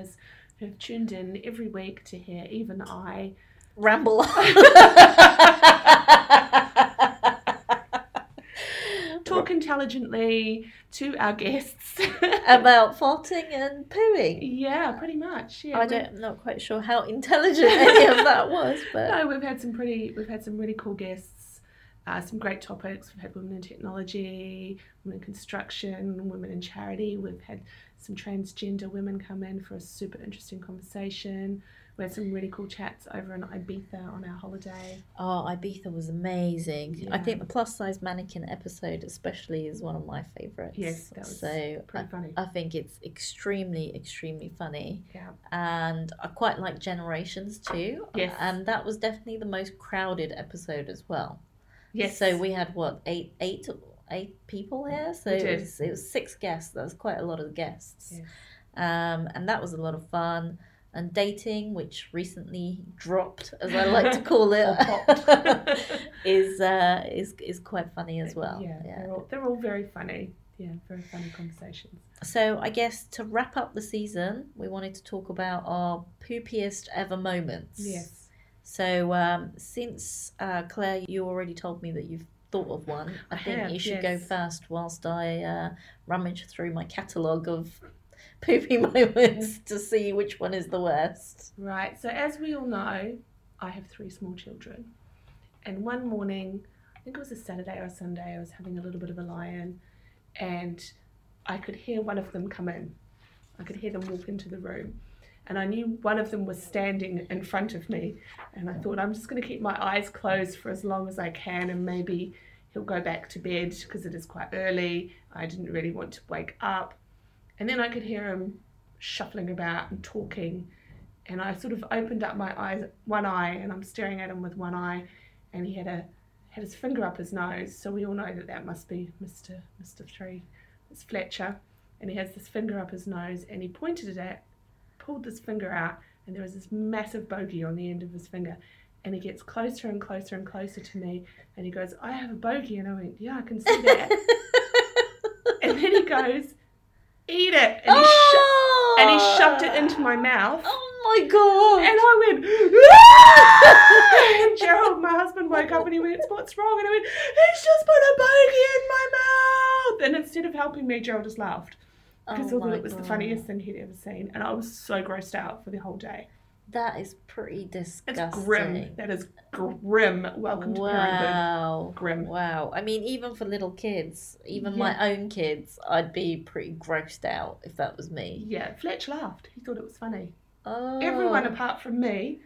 listeners who have tuned in every week to hear even I Ramble. On Talk intelligently to our guests. About farting and pooing. yeah, pretty much. Yeah, I don't. I'm not quite sure how intelligent any of that was, but No, we've had some pretty, we've had some really cool guests, uh, some great topics. We've had women in technology, women in construction, women in charity. We've had some transgender women come in for a super interesting conversation. We had some really cool chats over in Ibiza on our holiday. oh, Ibiza was amazing. I think the plus size mannequin episode, especially, is one of my favourites. Yes, that was so I, funny. I think it's extremely, extremely funny. Yeah. and I quite like Generations too. Yes. And that was definitely the most crowded episode as well. Yes. So we had what eight, eight, eight people here. So it was, it was six guests. That was quite a lot of guests. Yes. Um, and that was a lot of fun. And dating, which recently dropped, as I like to call it, is uh, is is quite funny as well. Yeah, yeah. They're, all, they're all very funny. Yeah, very funny conversations. So I guess to wrap up the season, we wanted to talk about our poopiest ever moments. Yes. So um, since uh, Claire, you already told me that you've thought of one, I, I think have, you should go first whilst I uh, rummage through my catalogue of poopy moments to see which one is the worst. Right. So as we all know, I have three small children, and one morning, I think it was a Saturday or a Sunday, I was having a little bit of a lie-in, and I could hear one of them come in. I could hear them walk into the room, and I knew one of them was standing in front of me, and I thought I'm just going to keep my eyes closed for as long as I can, and maybe he'll go back to bed because it is quite early. I didn't really want to wake up, and then I could hear him shuffling about and talking and I sort of opened up my eyes, one eye, and I'm staring at him with one eye, and he had a had his finger up his nose, so we all know that that must be Mister Mister Three, it's Fletcher, and he has this finger up his nose, and he pointed it at, pulled this finger out, and there was this massive bogey on the end of his finger, and he gets closer and closer and closer to me, and he goes, "I have a bogey," and I went, "Yeah, I can see that," and then he goes, "Eat it," and he, sho- and he shoved it into my mouth. Oh my god! And I went, and Gerald, my husband, woke up and he went, What's wrong? And I went, He's just put a bogey in my mouth. And instead of helping me, Gerald just laughed because Oh thought it was the funniest thing he'd ever seen. And I was so grossed out for the whole day. That is pretty disgusting. It's grim. That is grim. Welcome to parenthood. Wow. Grim. Wow. I mean, even for little kids, even my own kids, I'd be pretty grossed out if that was me. Yeah, Fletch laughed. He thought it was funny. Oh. Everyone apart from me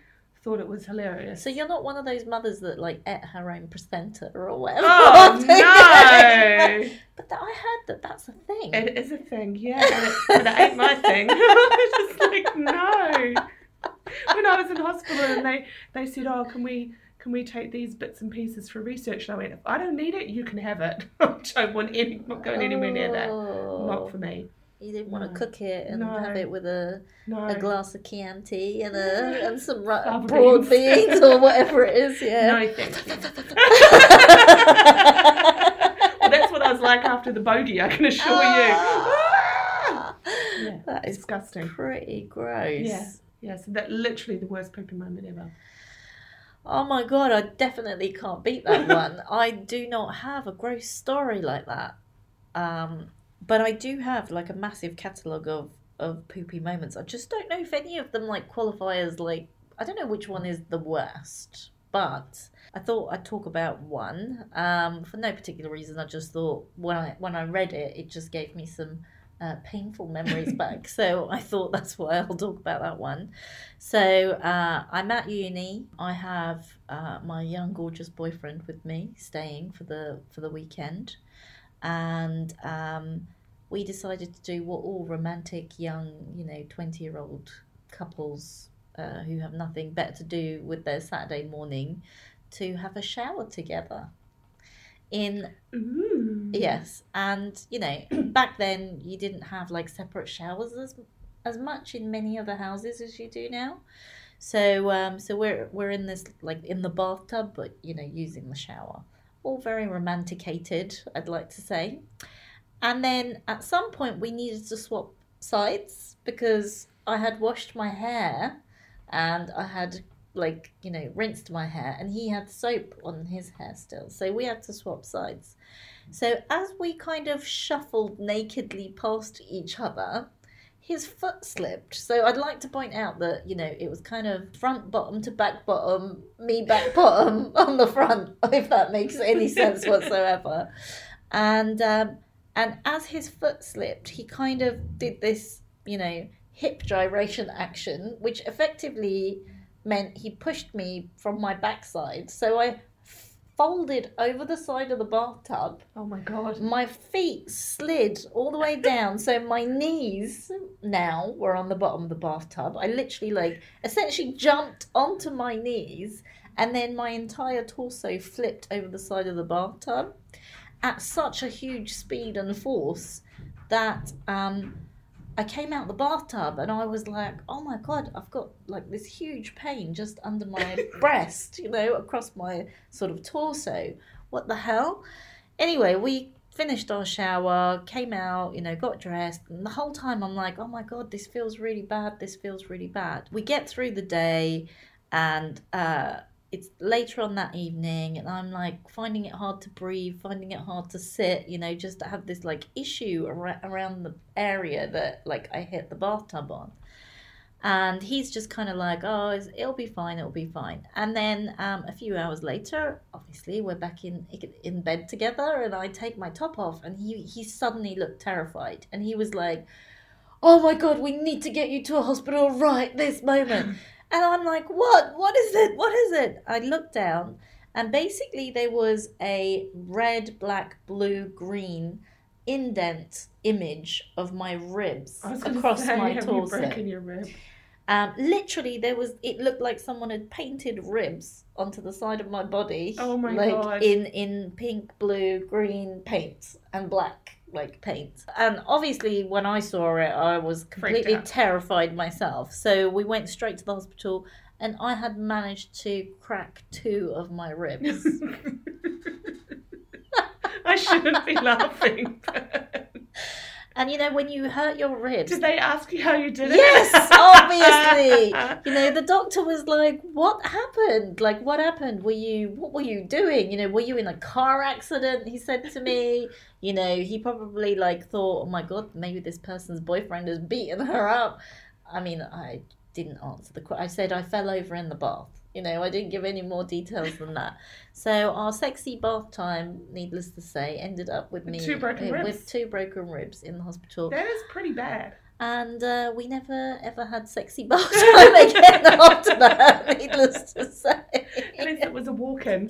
thought it was hilarious. So you're not one of those mothers that like ate her own placenta or whatever. Oh, no. But that, I heard that that's a thing. It is a thing, yeah, and it, but it ain't my thing. I was just like, no. When I was in hospital and they, they said, oh, can we can we take these bits and pieces for research? And I went, if I don't need it, you can have it. I don't want any, not going anywhere near that. Not for me. You didn't want to cook it and No. have it with a, No. a glass of Chianti and a and some broad beans. or whatever it is. Yeah. No, thank you. well, that's what I was like after the bogey, I can assure Ah. you. Yeah, That is disgusting. pretty gross. Yeah. Yeah, so that literally the worst poopy moment ever. Oh my god, I definitely can't beat that one. I do not have a gross story like that. Um, but I do have like a massive catalogue of, of poopy moments. I just don't know if any of them like qualify as like I don't know which one is the worst. But I thought I'd talk about one. Um, for no particular reason. I just thought when I when I read it, it just gave me some uh, painful memories back. So I thought that's why I'll talk about that one. So uh, I'm at uni. I have uh, my young, gorgeous boyfriend with me, staying for the for the weekend, and um, we decided to do what all romantic young, you know, twenty year old couples uh, who have nothing better to do with their Saturday morning, to have a shower together. In Ooh. Yes, and you know, back then you didn't have like separate showers as as much in many other houses as you do now. So um, so we're we're in this like in the bathtub, but you know, using the shower. All very romanticated, I'd like to say. And then at some point we needed to swap sides because I had washed my hair and I had like you know rinsed my hair and he had soap on his hair still. So we had to swap sides. So as we kind of shuffled nakedly past each other his foot slipped. So i'd like to point out that you know it was kind of front bottom to back bottom me back bottom on the front if that makes any sense whatsoever. And um and as his foot slipped he kind of did this you know hip gyration action which effectively meant he pushed me from my backside. So I folded over the side of the bathtub. Oh my god. My feet slid all the way down. so my knees now were on the bottom of the bathtub. I literally, like, essentially jumped onto my knees and then my entire torso flipped over the side of the bathtub at such a huge speed and force that um, I came out the bathtub and I was like, oh my god, I've got like this huge pain just under my breast, you know, across my sort of torso. What the hell? Anyway, we finished our shower, came out, you know, got dressed, and the whole time I'm like, oh my god, this feels really bad, this feels really bad. We get through the day and uh it's later on that evening and i'm like finding it hard to breathe finding it hard to sit you know just to have this like issue ar- around the area that like i hit the bathtub on and he's just kind of like oh it'll be fine it'll be fine and then um, a few hours later obviously we're back in in bed together and i take my top off and he he suddenly looked terrified and he was like oh my god we need to get you to a hospital right this moment And I'm like, what? What is it? Is it? I looked down, and basically there was a red, black, blue, green indent image of my ribs across say, my torso. You broken your rib? Um, literally, there was. It looked like someone had painted ribs onto the side of my body. Oh my like God. in in pink, blue, green paint and black like paint. And obviously, when I saw it, I was completely terrified myself. So we went straight to the hospital, and I had managed to crack two of my ribs. I shouldn't be laughing. and you know, when you hurt your ribs, Did they ask you how you did it? Yes, obviously. you know, the doctor was like, "What happened? Like, what happened? Were you? What were you doing? You know, were you in a car accident?" He said to me. You know, he probably like thought, "Oh my god, maybe this person's boyfriend has beaten her up." I mean, I didn't answer the question. I said I fell over in the bath. You know, I didn't give any more details than that. So our sexy bath time, needless to say, ended up with me two broken uh, ribs. with two broken ribs in the hospital That is pretty bad. and uh, we never ever had sexy bath time again after that. Needless to say. At least it was a walk-in.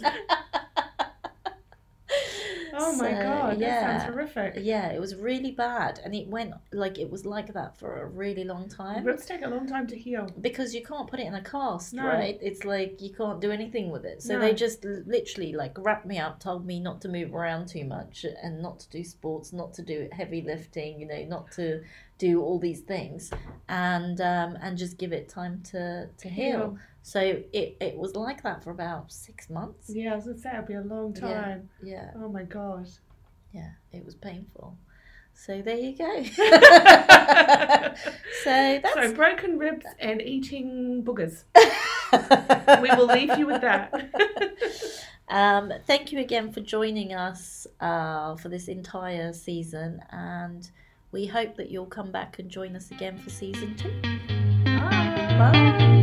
Oh my So, god, yeah. that sounds horrific. Yeah, it was really bad, and it went like it was like that for a really long time Ribs take a long time to heal. because you can't put it in a cast, No. right? It's like you can't do anything with it. So No. they just literally like wrapped me up, told me not to move around too much, and not to do sports, not to do heavy lifting, you know, not to do all these things, and um, and just give it time to to heal. So it it was like that for about six months. Yeah, I was gonna say it'll be a long time. Yeah, Oh my god. yeah, it was painful. So there you go. so that's so broken ribs and eating boogers. We will leave you with that. um, thank you again for joining us uh, for this entire season, and we hope that you'll come back and join us again for season two. Bye. Bye.